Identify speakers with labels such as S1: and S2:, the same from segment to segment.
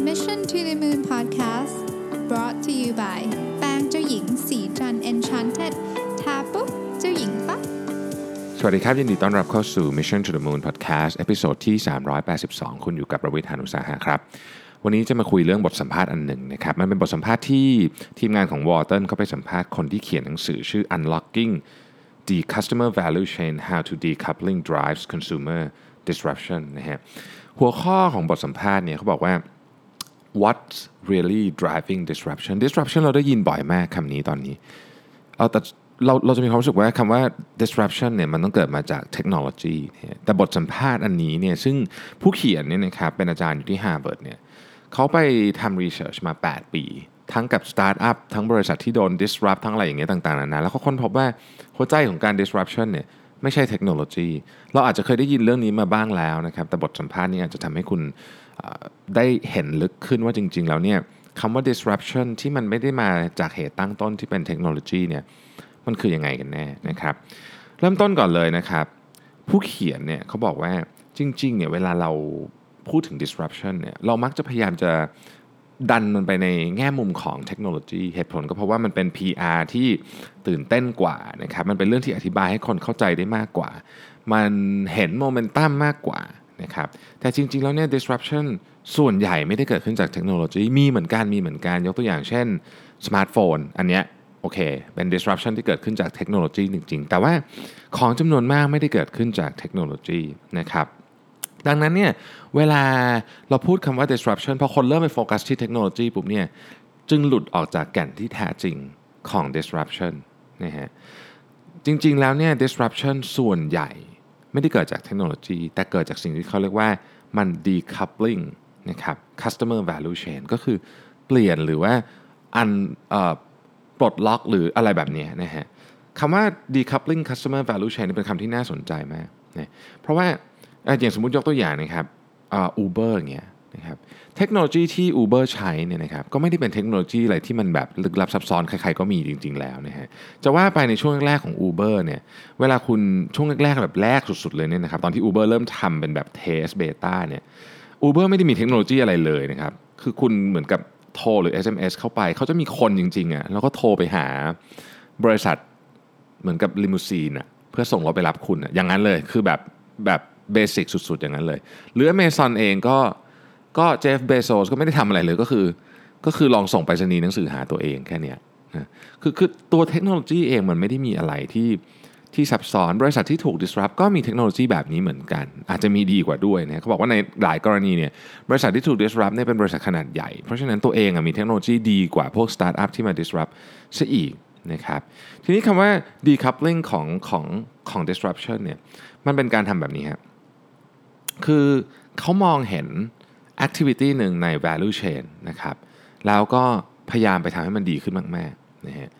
S1: Mission to the Moon Podcast brought to you by แป้งเจ้าหญิงศรีจันทร์ Enchanted ทาปุ๊บเจ้าหญิงปั๊บ
S2: สวัสดีครับ ยินดีต้อนรับเข้าสู่ Mission to the Moon Podcast episode ที่ 382 คุณอยู่กับรวิศ หาญอุตสาหะครับ วันนี้จะมาคุยเรื่องบทสัมภาษณ์อันหนึ่งนะครับ มันเป็นบทสัมภาษณ์ที่ทีมงานของ Wharton เขาไปสัมภาษณ์คนที่เขียนหนังสือชื่อ Unlocking the Customer Value Chain How Decoupling Drives Consumer Disruption นะฮะหัวข้อของบทสัมภาษณ์เนี่ยเขาบอกว่า what's really driving disruption disruption เราได้ยินบ่อยมากคำนี้ตอนนี้เอาแต่เราเราจะมีความรู้สึกว่าคำว่า disruption เนี่ยมันต้องเกิดมาจากเทคโนโลยีแต่บทสัมภาษณ์อันนี้เนี่ยซึ่งผู้เขียนเนี่ยนะครับเป็นอาจารย์อยู่ที่ Harvard เนี่ยเขาไปทำ research มา 8 ปี ทั้งกับสตาร์ทอัพทั้งบริษัทที่โดน disrupt ทั้งอะไรอย่างเงี้ยต่างๆนานาแล้วเขาค้นพบว่าหัวใจของการ disruption เนี่ยไม่ใช่เทคโนโลยี เราอาจจะเคยได้ยินเรื่องนี้มาบ้างแล้วนะครับแต่บทสัมภาษณ์นี้อาจจะทำให้คุณ ได้เห็นลึกขึ้นว่าจริง ๆ แล้วเนี่ยคำว่า disruption ที่มันไม่ได้มาจากเหตุตั้งต้นที่เป็นเทคโนโลยีเนี่ยมันคือยังไงกันแน่นะครับเริ่มต้นก่อนเลยนะครับ ผู้เขียนเนี่ยเขาบอกว่าจริงๆเนี่ยเวลาเราพูดถึง disruption เนี่ยเรามักจะพยายามจะดันมันไปในแง่มุมของเทคโนโลยีเหตุผลก็เพราะว่ามันเป็น PR ที่ตื่นเต้นกว่านะครับมันเป็นเรื่องที่อธิบายให้คนเข้าใจได้มากกว่า มันเห็นโมเมนตัมมากกว่า นะครับแต่จริง ๆ แล้วเนี่ย disruption ส่วนใหญ่ไม่ได้เกิดขึ้นจากเทคโนโลยีมีเหมือนกันมีเหมือนกันยกตัวอย่างเช่นสมาร์ทโฟนอันเนี้ยโอเคเป็น disruption ที่เกิดขึ้นจากเทคโนโลยีจริง ๆ แต่ว่าของจำนวนมากไม่ได้เกิดขึ้นจากเทคโนโลยีนะครับดังนั้นเนี่ยเวลาเราพูดคำว่า disruption พอคนเริ่มไปโฟกัสที่เทคโนโลยีปุ๊บเนี่ยจึงหลุดออกจากแก่นที่แท้จริงของ disruption นะฮะจริง ๆ แล้วเนี่ย disruption ส่วนใหญ่ ไม่ได้เกิดจากเทคโนโลยี แต่เกิดจากสิ่งที่เขาเรียกว่ามัน decoupling นะครับ customer value chain ก็คือเปลี่ยนหรือว่าอันปลดล็อกหรืออะไรแบบนี้นะฮะคำว่า decoupling customer value chain เป็นคำที่น่าสนใจมากนะเพราะว่าอย่างสมมติยกตัวอย่างนะครับอ่า Uber อย่างเงี้ย นะครับเทคโนโลยีที่ Uber ใช้เนี่ยนะครับก็ไม่ได้เป็นเทคโนโลยีอะไรที่มันแบบลึกลับซับซ้อนใครๆก็มีจริง ๆ แล้วนะฮะจะว่าไปในช่วงแรกๆของ Uber เนี่ยเวลาคุณช่วงแรกๆแบบแรกสุดๆเลยเนี่ยนะครับตอนที่ Uber เริ่มทำเป็นแบบ test beta เนี่ย Uber ไม่ได้มีเทคโนโลยีอะไรเลยนะครับคือคุณเหมือนกับโทรหรือ SMS เข้าไป เขาจะมีคนจริงๆอะแล้วก็โทรไปหาบริษัทเหมือนกับลิมูซีนอะเพื่อส่งรถไปรับคุณอะอย่างนั้นเลยคือแบบแบบ basic สุดๆ อย่างนั้นเลย หรือ Amazon เองก็ ก็เจฟฟ์ เบโซสก็ไม่ได้ทำอะไรเลยก็คือ ก็คือลองส่งไปรษณีย์หนังสือหาตัวเองแค่เนี้ยนะคือคือตัวเทคโนโลยีเองมันไม่ได้มีอะไรที่ที่ซับซ้อนบริษัทที่ถูก disrupt ก็มีเทคโนโลยีแบบนี้เหมือนกัน อาจจะมีดีกว่าด้วยนะเขาบอกว่าในหลายกรณีเนี่ยบริษัทที่ถูก disrupt เนี่ยเป็นบริษัทขนาดใหญ่ เพราะฉะนั้นตัวเองอะมีเทคโนโลยีดีกว่าพวกสตาร์ทอัพที่มา disrupt ซะอีกนะครับทีนี้คำว่า decoupling ของของของ disruption เนี่ยมันเป็นการทำแบบนี้ครับคือเขามองเห็น activity หนึ่งใน value chain นะครับแล้วก็พยายามไปทำให้มันดีขึ้นมากๆนะฮะ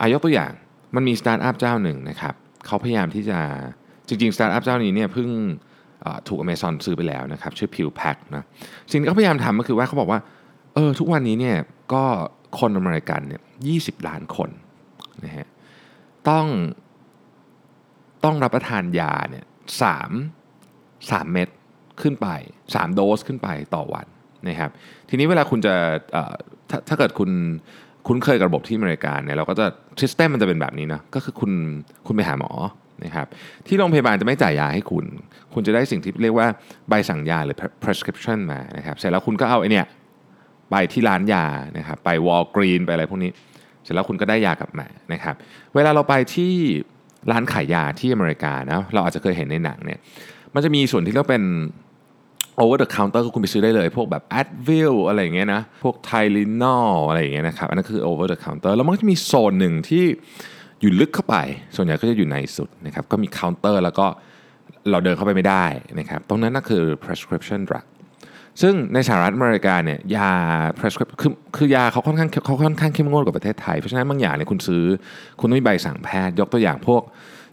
S2: อายกตัวอย่างมันมีสตาร์ทอัพเจ้าหนึ่งนะครับเขาพยายามที่จะจริงๆสตาร์ทอัพเจ้านี้เนี่ยเพิ่งถูก Amazon ซื้อไปแล้วนะครับชื่อ PillPack นะสิ่งที่เขาพยายามทำก็คือว่าเขาบอกว่าเออทุกวันนี้เนี่ยก็คนอเมริกันเนี่ย20ล้านคนนะฮะต้องต้องรับประทานยาเนี่ยสามสามเม็ด ขึ้นไป 3 โดสขึ้นไปต่อวันนะครับทีนี้เวลาคุณจะถ้าถ้าเกิดคุณคุ้นเคยกับระบบที่อเมริกาเนี่ยเราก็จะซิสเต็มมันจะเป็นแบบนี้นะก็คือคุณคุณไปหาหมอนะครับที่โรงพยาบาลจะไม่จ่ายยาให้คุณ คุณจะได้สิ่งที่เรียกว่าใบสั่งยาหรือ prescription มานะครับเสร็จแล้วคุณก็เอาไอเนี่ยไปที่ร้านยานะครับไปวอลกรีนไปอะไรพวกนี้ เสร็จแล้วคุณก็ได้ยากลับมานะครับเวลาเราไปที่ร้านขายยาที่อเมริกานะเราอาจจะเคยเห็นในหนังเนี่ยมันจะมีส่วนที่เรียกเป็น over the counter ก็คุณไปซื้อได้เลย พวกแบบ Advil อะไรอย่างเงี้ยนะ พวก Tylenol อะไรอย่างเงี้ยนะครับ อันนั้นคือ over the counter แล้วมันก็จะมีโซนหนึ่งที่อยู่ลึกเข้าไป ส่วนใหญ่ก็จะอยู่ในสุดนะครับ ก็มี counter แล้วก็เราเดินเข้าไปไม่ได้นะครับ ตรงนั้นก็คือ prescription drug ซึ่งในสหรัฐอเมริกาเนี่ยยา prescription คือคือยาเขาค่อนข้างเขาค่อนข้างเข้มงวดกว่าประเทศไทย เพราะฉะนั้นบางอย่างเนี่ยคุณซื้อ คุณต้องมีใบสั่งแพทย์ ยกตัวอย่างพวก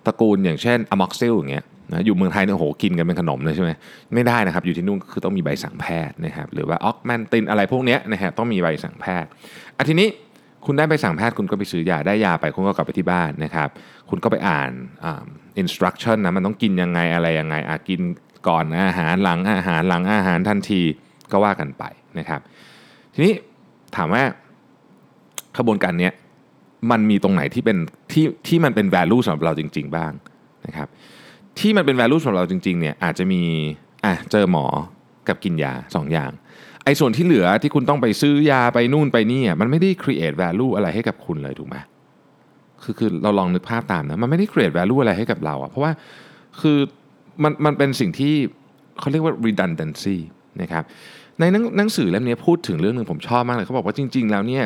S2: ตระกูลอย่างเช่นอะม็อกซิลอย่างเงี้ย นะอยู่เมืองไทยเนี่ยโหกินกันเป็นขนมเลยใช่ไหมไม่ได้นะครับ อยู่ที่นู่นคือต้องมีใบสั่งแพทย์นะครับหรือว่าออกแมนตินอะไรพวกเนี้ยนะฮะต้องมีใบสั่งแพทย์อันทีนี้คุณได้ใบสั่งแพทย์คุณก็ไปซื้อยาได้ยาไปคุณก็กลับไปที่บ้านนะครับคุณก็ไปอ่านอินสตรักชั่นนะมันต้องกินยังไงอะไรยังไงอากินก่อนอาหารหลังอาหารหลังอาหารทันทีก็ว่ากันไปนะครับ ทีนี้ถามว่าขบวนการนี้มันมีตรงไหนที่เป็นที่ที่มันเป็น value สำหรับเราจริง ๆ บ้างนะครับ ที่มันเป็น value สำหรับเราจริงๆเนี่ยอาจจะมีอะเจอหมอกับกินยา 2ออย่างไอ้ส่วนที่เหลือที่คุณต้องไปซื้อยาไปนู่นไปนี่มันไม่ได้ create value อะไรให้กับคุณเลยถูกไหมคือคือเราลองนึกภาพตามนะมันไม่ได้ create value อะไรให้กับเราอะเพราะว่าคือมันมันเป็นสิ่งที่เขาเรียกว่า redundancy นะครับในหนังสือเล่มนี้พูดถึงเรื่องหนึ่งผมชอบมากเลยเขาบอกว่าจริง ๆ แล้วเนี่ย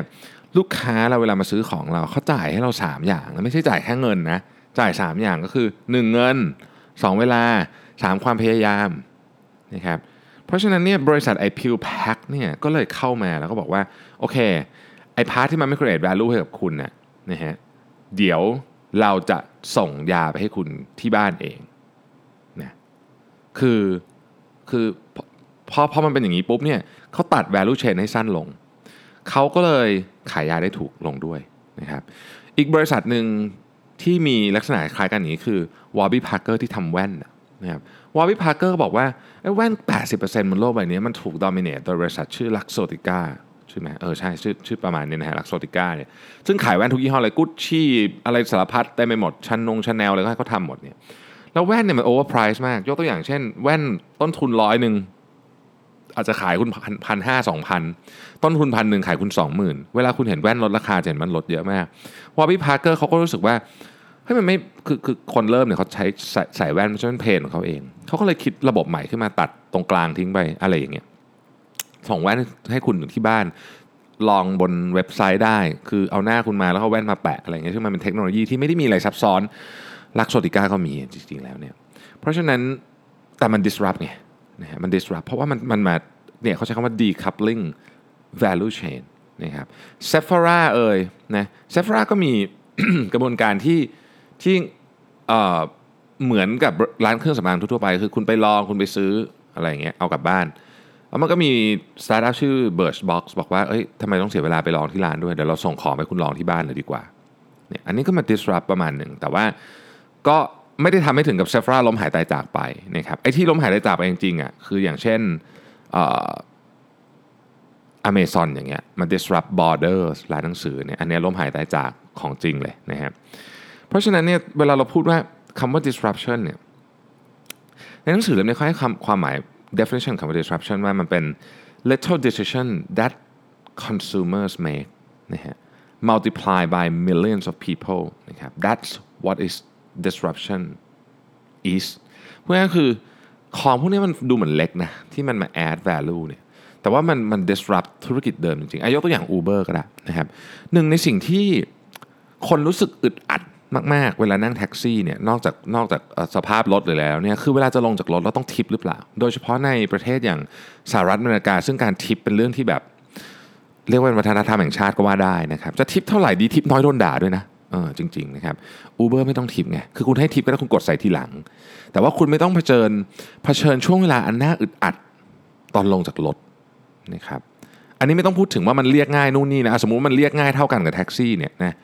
S2: ลูกค้าเราเวลามาซื้อของเราเขาจ่ายให้เรา 3 อย่างแล้วไม่ใช่จ่ายแค่เงินนะจ่าย 3 อย่างก็คือ 1 เงิน 2 เวลา 3 ความพยายามนะครับเพราะฉะนั้นเนี่ยบริษัทไอพิวแพ็คเนี่ยก็เลยเข้ามาแล้วก็บอกว่า โอเคไอ้ part ที่มันไม่ create value ให้กับคุณนะนะฮะเดี๋ยวเราจะส่งยาไปให้คุณที่บ้านเองนะคือคือพอพอมันเป็นอย่างนี้ปุ๊บเนี่ยเขาตัด value chain ให้สั้นลง เขาก็เลยขายยาได้ถูกลงด้วยนะครับอีกบริษัทหนึ่ง ที่มีลักษณะคล้ายกันนี้คือ Warby Parker ที่ทำแว่นนะครับ Warby Parker ก็บอกว่าไอ้แว่น 80%บนโลกใบนี้มันถูก dominate โดยบริษัทชื่อ Luxottica ใช่ไหมเออใช่ชื่อชื่อประมาณนี้นะฮะ Luxottica เนี่ยซึ่งขายแว่นทุกยี่ห้อเลยกุชชี่อะไรสารพัดได้ไปหมดชั้นนงชั้นแนลอะไรก็ให้เขาทำหมดเนี่ยแล้วแว่นเนี่ยมัน overpriced มาก ยกตัวอย่างเช่น แว่นต้นทุนร้อยหนึ่งอาจจะขายคุณพันห้าสองพันต้นทุนพันหนึ่งขายคุณสองหมื่นเวลาคุณเห็นแว่นลดราคาจะเห็นมันลดเยอะมาก Warby Parker เขาก็รู้สึกว่า เฮ้ยมันไม่คือคือคนเริ่มเนี่ยเขาใช้ใส่ใส่แว่นมันจะเป็นเพนของเขาเอง เขาก็เลยคิดระบบใหม่ขึ้นมาตัดตรงกลางทิ้งไปอะไรอย่างเงี้ยส่งแว่นให้คุณถึงที่บ้าน ลองบนเว็บไซต์ได้ คือเอาหน้าคุณมาแล้วก็แว่นมาแปะอะไรเงี้ยซึ่งมันเป็นเทคโนโลยีที่ไม่ได้มีอะไรซับซ้อนลักโซติก้าก็มีจริงๆแล้วเนี่ยเพราะฉะนั้นแต่มัน disrupt ไงนะฮะมัน disrupt เพราะว่ามันมันมาเนี่ยเขาใช้คำว่า decoupling value chain นะครับ Sephora เองนะ Sephora ก็มีกระบวนการที่ ที่เหมือนกับร้านเครื่องสำอางทั่วไป คือคุณไปลองคุณไปซื้ออะไรเงี้ยเอากลับบ้านแล้วมันก็มีสตาร์ทอัพชื่อ Birchbox บอกว่าเอ้ยทำไมต้องเสียเวลาไปลองที่ร้านด้วยเดี๋ยวเราส่งของไปคุณลองที่บ้านเลยดีกว่าเนี่ยอันนี้ก็มา disrupt ประมาณหนึ่งแต่ว่าก็ไม่ได้ทำให้ถึงกับ Sephora ล้มหายตายจากไปนะครับไอ้ที่ล้มหายตายจากไปจริงๆอะคืออย่างเช่นอเมซอนอย่างเงี้ยมัน disrupt borders ร้านหนังสือเนี่ยอันนี้ล้มหายตายจากของจริงเลยนะครับ เพราะฉะนั้นเนี่ยเวลาเราพูดว่าคำว่า disruption เนี่ยในหนังสือเล่มนี้เขาให้ความหมาย definition คำว่า disruption ว่ามันเป็น little decision that consumers make นะฮะ multiply by millions of people นะครับ that's what is disruption is เพราะงั้นคือของพวกนี้มันดูเหมือนเล็กนะ ที่มันมา add value เนี่ยแต่ว่ามันมัน disrupt ธุรกิจเดิมจริงๆอายกตัวอย่าง Uber ก็ได้นะครับหนึ่งในสิ่งที่คนรู้สึกอึดอัด มากๆ เวลานั่งแท็กซี่เนี่ยนอกจากนอกจากสภาพรถเลยแล้วเนี่ยคือเวลาจะลงจากรถเราต้องทิปหรือเปล่า โดยเฉพาะในประเทศอย่างสหรัฐอเมริกา ซึ่งการทิปเป็นเรื่องที่แบบ เรียกว่าวัฒนธรรมแห่งชาติก็ว่าได้นะครับจะทิปเท่าไหร่ดีทิปน้อยโดนด่าด้วยนะเออจริงๆนะครับอูเบอร์ไม่ต้องทิปไงคือคุณให้ทิปก็ได้คุณกดใส่ทีหลัง แต่ว่าคุณไม่ต้องเผชิญเผชิญช่วงเวลาอันน่าอึดอัดตอนลงจากรถนะครับอันนี้ไม่ต้องพูดถึงว่ามันเรียกง่ายนู่นนี่นะสมมุติมันเรียกง่ายเท่ากันกับแท็กซี่เนี่ยนะ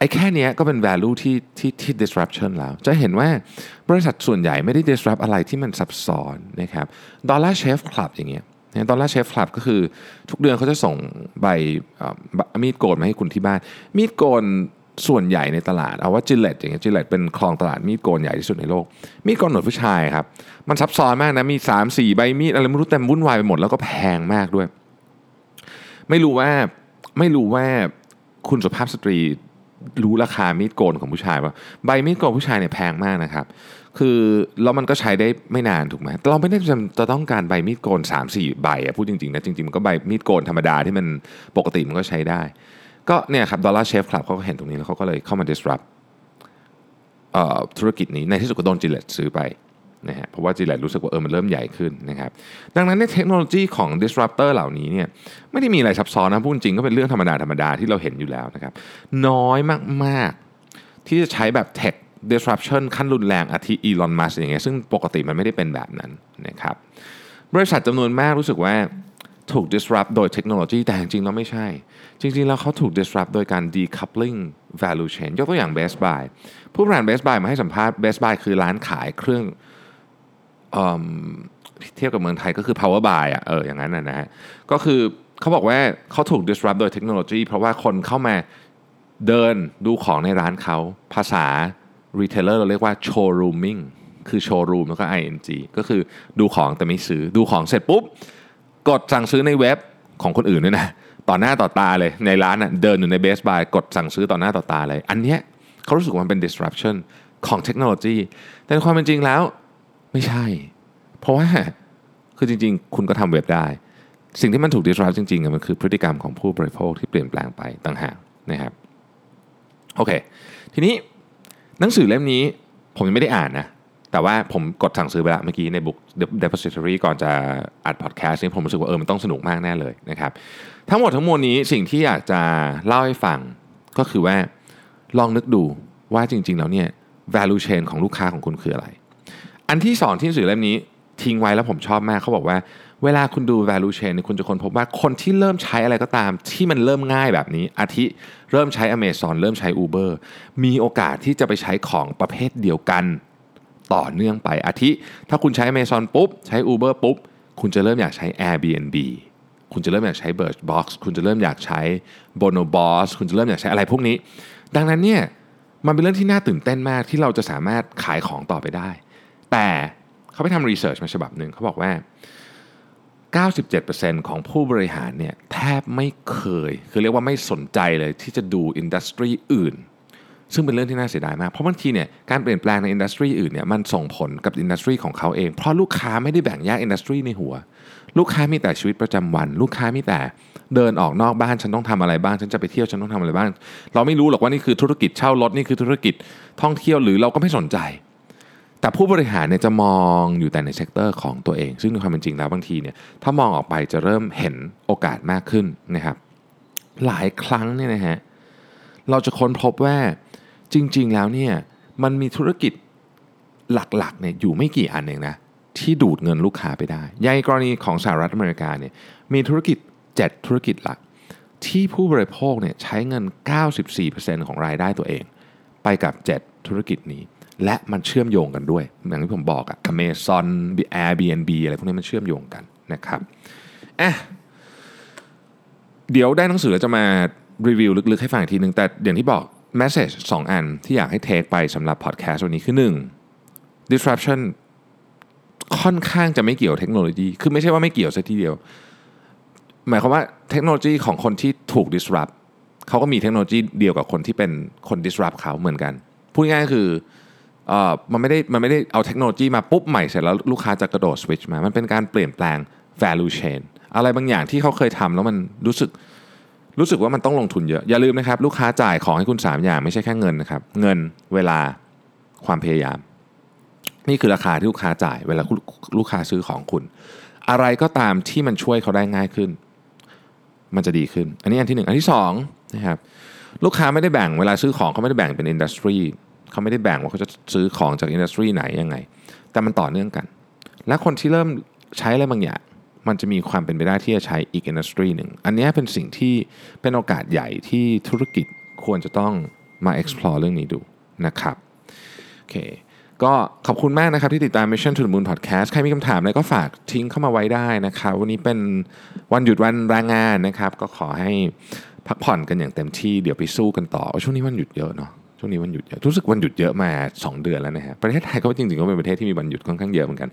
S2: ไอ้แค่นี้ก็เป็น value ที่ที่ที่ disruption แล้ว จะเห็นว่าบริษัทส่วนใหญ่ไม่ได้ disrupt อะไรที่มันซับซ้อนนะครับดอลลาร์เชฟคลับอย่างเงี้ยดอลลาร์เชฟคลับก็คือทุกเดือนเขาจะส่งใบมีดโกนมาให้คุณที่บ้าน มีดโกนส่วนใหญ่ในตลาด เอาว่า Gillette อย่างเงี้ย Gillette เป็นครองตลาดมีดโกนใหญ่ที่สุดในโลก มีดโกนหนวดผู้ชายครับ มันซับซ้อนมากนะ มี 3 4 ใบมีดอะไรไม่รู้เต็มวุ่นวายไปหมดแล้วก็แพงมากด้วย ไม่รู้ว่าไม่รู้ว่าคุณสุภาพสตรี รู้ราคามีดโกนของผู้ชายว่าใบมีดโกนผู้ชายเนี่ยแพงมากนะครับ คือแล้วมันก็ใช้ได้ไม่นานถูกไหมเราไม่ได้จะต้องการใบมีดโกน 3 4 ใบอะพูดจริงๆนะจริงๆมันก็ใบมีดโกนธรรมดาที่มันปกติมันก็ใช้ได้ ก็เนี่ยครับดอลลาร์เชฟคลับเขาก็เห็นตรงนี้แล้วเขาก็เลยเข้ามา disrupt ธุรกิจนี้ในที่สุดก็โดนจิเลตซื้อไป นะฮะเพราะว่าจิเลตรู้สึกว่าเออมันเริ่มใหญ่ขึ้นนะครับดังนั้นในเทคโนโลยีของ disruptor เหล่านี้เนี่ยไม่ได้มีอะไรซับซ้อนนะพูดจริงก็เป็นเรื่องธรรมดาธรรมดาที่เราเห็นอยู่แล้วนะครับน้อยมากๆ ที่จะใช้แบบ tech disruption ขั้นรุนแรงอาทิอีลอนมัสอย่างเงี้ยซึ่งปกติมันไม่ได้เป็นแบบนั้นนะครับบริษัทจำนวนมากรู้สึกว่าถูก disrupt โดยเทคโนโลยีแต่จริงๆแล้วไม่ใช่ จริงๆ แล้วเขาถูก disrupt โดยการ decoupling value chain ยกตัวอย่าง Best Buy ผู้บริหาร Best Buy มาให้สัมภาษณ์ Best Buy คือร้านขายเครื่อง เทียบกับเมืองไทยก็คือ power buy อะเอออย่างนั้นนะนะฮะก็คือเขาบอกว่าเขาถูก disrupt โดยเทคโนโลยีเพราะว่าคนเข้ามาเดินดูของในร้านเขา ภาษา retailer เราเรียกว่า showrooming คือ showroom แล้วก็ ing ก็คือดูของแต่ไม่ซื้อดูของเสร็จปุ๊บ กดสั่งซื้อในเว็บของคนอื่นด้วยนะ ต่อหน้าต่อตาเลยในร้านน่ะเดินอยู่ในเบสบายกดสั่งซื้อต่อหน้าต่อตาเลย อันเนี้ยเขารู้สึกว่ามันเป็น disruption ของเทคโนโลยี แต่ความเป็นจริงแล้ว ไม่ใช่ เพราะว่าคือจริง ๆ คุณก็ทำเว็บได้ สิ่งที่มันถูก disrupt จริงๆมันคือพฤติกรรมของผู้บริโภคที่เปลี่ยนแปลงไปต่างหากนะครับโอเค ทีนี้หนังสือเล่มนี้ผมยังไม่ได้อ่านนะ แต่ว่าผมกดสั่งซื้อไปแล้วเมื่อกี้ในบุ๊ก depository ก่อนจะอัดพอดแคสต์นี่ผมรู้สึกว่าเออมันต้องสนุกมากแน่เลยนะครับ ทั้งหมดทั้งมวลนี้สิ่งที่อยากจะเล่าให้ฟังก็คือว่าลองนึกดูว่าจริง ๆ แล้วเนี่ย value chain ของลูกค้าของคุณคืออะไร อันที่สองที่หนังสือเล่มนี้ทิ้งไว้แล้วผมชอบมากเขาบอกว่าเวลาคุณดู value chain คุณจะค้นพบว่าคนที่เริ่มใช้อะไรก็ตาม ที่มันเริ่มง่ายแบบนี้ อาทิเริ่มใช้ Amazon เริ่มใช้ Uber มีโอกาสที่จะไปใช้ของประเภทเดียวกันต่อเนื่องไปอาทิถ้าคุณใช้ Amazon ปุ๊บ ใช้ Uber ปุ๊บ คุณจะเริ่มอยากใช้ Airbnb คุณจะเริ่มอยากใช้ Birchbox คุณจะเริ่มอยากใช้ Bonobos คุณจะเริ่มอยากใช้อะไรพวกนี้ ดังนั้นเนี่ยมันเป็นเรื่องที่น่าตื่นเต้นมากที่เราจะสามารถขายของต่อไปได้ แต่เขาไปทำรีเสิร์ชมาฉบับหนึ่งเขาบอกว่า 97%ของผู้บริหารเนี่ยแทบไม่เคย คือเรียกว่าไม่สนใจเลยที่จะดู industry อื่น ซึ่งเป็นเรื่องที่น่าเสียดายมาก เพราะบางทีเนี่ยการเปลี่ยนแปลงใน industry อื่นเนี่ยมันส่งผลกับ industry ของเขาเอง เพราะลูกค้าไม่ได้แบ่งแยก industry ในหัว ลูกค้ามีแต่ชีวิตประจำวัน ลูกค้ามีแต่เดินออกนอกบ้านฉันต้องทำอะไรบ้าง ฉันจะไปเที่ยวฉันต้องทำอะไรบ้าง เราไม่รู้หรอกว่านี่คือธุรกิจเช่ารถนี่คือธุรกิจท่องเที่ยวหรือเราก็ไม่สนใจ แต่ผู้บริหารเนี่ยจะมองอยู่แต่ใน sector ของตัวเอง ซึ่งในความเป็นจริงแล้วบางทีเนี่ยถ้ามองออกไปจะเริ่มเห็นโอกาสมากขึ้นนะครับ หลายครั้งเนี่ยนะฮะเราจะค้นพบว่าจริง ๆ แล้วเนี่ยมันมีธุรกิจหลักๆเนี่ยอยู่ไม่กี่อันเองนะที่ดูดเงินลูกค้าไปได้ใหญ่กรณีของสหรัฐอเมริกาเนี่ยมีธุรกิจ 7 ธุรกิจหลัก ที่ผู้บริโภคเนี่ยใช้เงิน 94%ของรายได้ตัวเอง ไปกับ 7 ธุรกิจนี้ และมันเชื่อมโยงกันด้วย อย่างที่ผมบอกอะ Amazon Airbnb อะไรพวกนี้มันเชื่อมโยงกันนะครับอะเดี๋ยวได้หนังสือจะมารีวิวลึกๆให้ฟังอีกทีนึง แต่อย่างที่บอก message 2 อันที่อยากให้เทคไปสำหรับพอดแคสต์วันนี้คือ 1 disruption ค่อนข้างจะไม่เกี่ยวเทคโนโลยี คือไม่ใช่ว่าไม่เกี่ยวซะทีเดียว หมายความว่าเทคโนโลยีของคนที่ถูก disrupt เขาก็มีเทคโนโลยีเดียวกับคนที่เป็นคน disrupt เขาเหมือนกัน พูดง่ายๆคือ มันไม่ได้มันไม่ได้เอาเทคโนโลยีมาปุ๊บใหม่เสร็จแล้วลูกค้าจะกระโดดสวิตช์มา มันเป็นการเปลี่ยนแปลง value chain อะไรบางอย่างที่เขาเคยทำแล้วมันรู้สึกรู้สึกว่ามันต้องลงทุนเยอะ อย่าลืมนะครับ ลูกค้าจ่ายของให้คุณ 3 อย่างไม่ใช่แค่เงินนะครับ เงินเวลาความพยายาม นี่คือราคาที่ลูกค้าจ่าย เวลาลูกค้าซื้อของคุณ อะไรก็ตามที่มันช่วยเขาได้ง่ายขึ้น มันจะดีขึ้น อันนี้อันที่หนึ่งอันที่สองนะครับลูกค้าไม่ได้แบ่งเวลาซื้อของเขาไม่ได้แบ่งเป็น industry เขาไม่ได้แบ่งว่าเขาจะซื้อของจาก industry ไหนยังไง แต่มันต่อเนื่องกัน และคนที่เริ่มใช้อะไรบางอย่างมันจะมีความเป็นไปได้ที่จะใช้อีก industry หนึ่ง อันนี้เป็นสิ่งที่เป็นโอกาสใหญ่ที่ธุรกิจควรจะต้องมา explore เรื่องนี้ดูนะครับโอเคก็ขอบคุณมากนะครับที่ติดตาม Mission to the Moon Podcast ใครมีคำถามอะไรก็ฝากทิ้งเข้ามาไว้ได้นะครับ วันนี้เป็นวันหยุดวันแรงงานนะครับ ก็ขอให้พักผ่อนกันอย่างเต็มที่เดี๋ยวไปสู้กันต่อ ช่วงนี้วันหยุดเยอะเนาะ ช่วงนี้วันหยุดเยอะรู้สึกวันหยุดเยอะมา 2 เดือนแล้วนะฮะประเทศไทยก็จริงๆก็เป็นประเทศที่มีวันหยุดค่อนข้างเยอะเหมือนกัน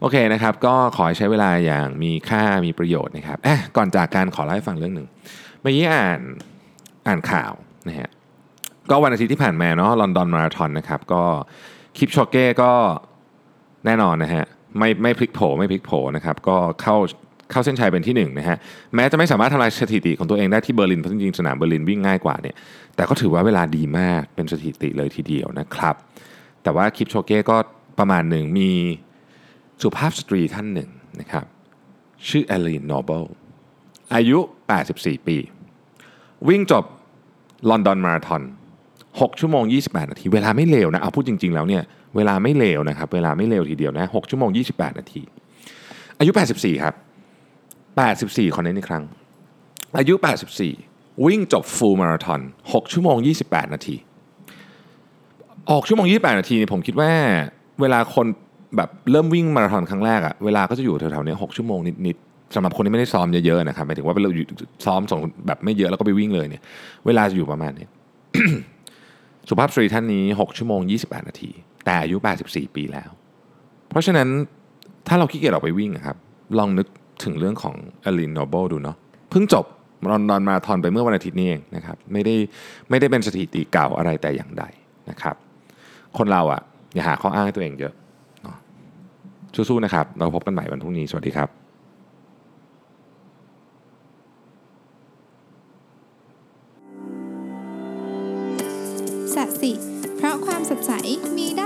S2: โอเคนะครับ ก็ขอใช้เวลาอย่างมีค่ามีประโยชน์นะครับอ๊ะก่อนจากการขอเล่าให้ฟังเรื่องหนึ่งเมื่อกี้อ่านอ่านข่าวนะฮะก็วันอาทิตย์ที่ผ่านมาเนาะลอนดอนมาราธอนนะครับก็คลิปโชเก้ก็แน่นอนนะฮะไม่ไม่พลิกโผไม่พลิกโผนะครับก็เข้า เข้าเส้นชัยเป็นที่หนึ่งนะฮะแม้จะไม่สามารถทำลายสถิติของตัวเองได้ที่เบอร์ลินเพราะจริงๆสนามเบอร์ลินวิ่งง่ายกว่าเนี่ยแต่ก็ถือว่าเวลาดีมากเป็นสถิติเลยทีเดียวนะครับ แต่ว่าคิปโชเก้ก็ประมาณหนึ่งมีสุภาพสตรีท่านหนึ่งนะครับชื่อไอลีนโนเบิลอายุ 84 ปี วิ่งจบลอนดอนมาราธอน6ชั่วโมง 28 นาที เวลาไม่เลวนะเอาพูดจริง ๆ แล้วเนี่ยเวลาไม่เลวนะครับ เวลาไม่เลวทีเดียวนะ6ชั่วโมง 28 นาที อายุ 84 ครับ 84 คนนี้อีกครั้ง อายุ 84 วิ่งจบฟูลมาราธอน 6 ชั่วโมง 28 นาที ออกชั่วโมง 28 นาทีนี่ผมคิดว่าเวลาคนแบบเริ่มวิ่งมาราธอนครั้งแรกอะเวลาก็จะอยู่แถวๆเนี้ยหกชั่วโมงนิดๆสำหรับคนที่ไม่ได้ซ้อมเยอะๆนะครับหมายถึงว่าเราซ้อมส่งแบบไม่เยอะแล้วก็ไปวิ่งเลยเนี่ย เวลาจะอยู่ประมาณเนี้ยสุภาพสตรีท่านนี้ 6 ชั่วโมง 28 นาที แต่อายุ 84 ปีแล้ว เพราะฉะนั้นถ้าเราขี้เกียจออกไปวิ่งครับ ลองนึก ถึงเรื่องของอลินโนเบิลดูเนาะเพิ่งจบรอนดอนมาราธอนไปเมื่อวันอาทิตย์นี้เองนะครับไม่ได้ไม่ได้เป็นสถิติเก่าอะไรแต่อย่างใดนะครับคนเราอะอย่าหาข้ออ้างให้ตัวเองเยอะสู้ๆนะครับ เราพบกันใหม่วันพรุ่งนี้ สวัสดีครับ
S1: สัสิ เพราะความสดใสมีได้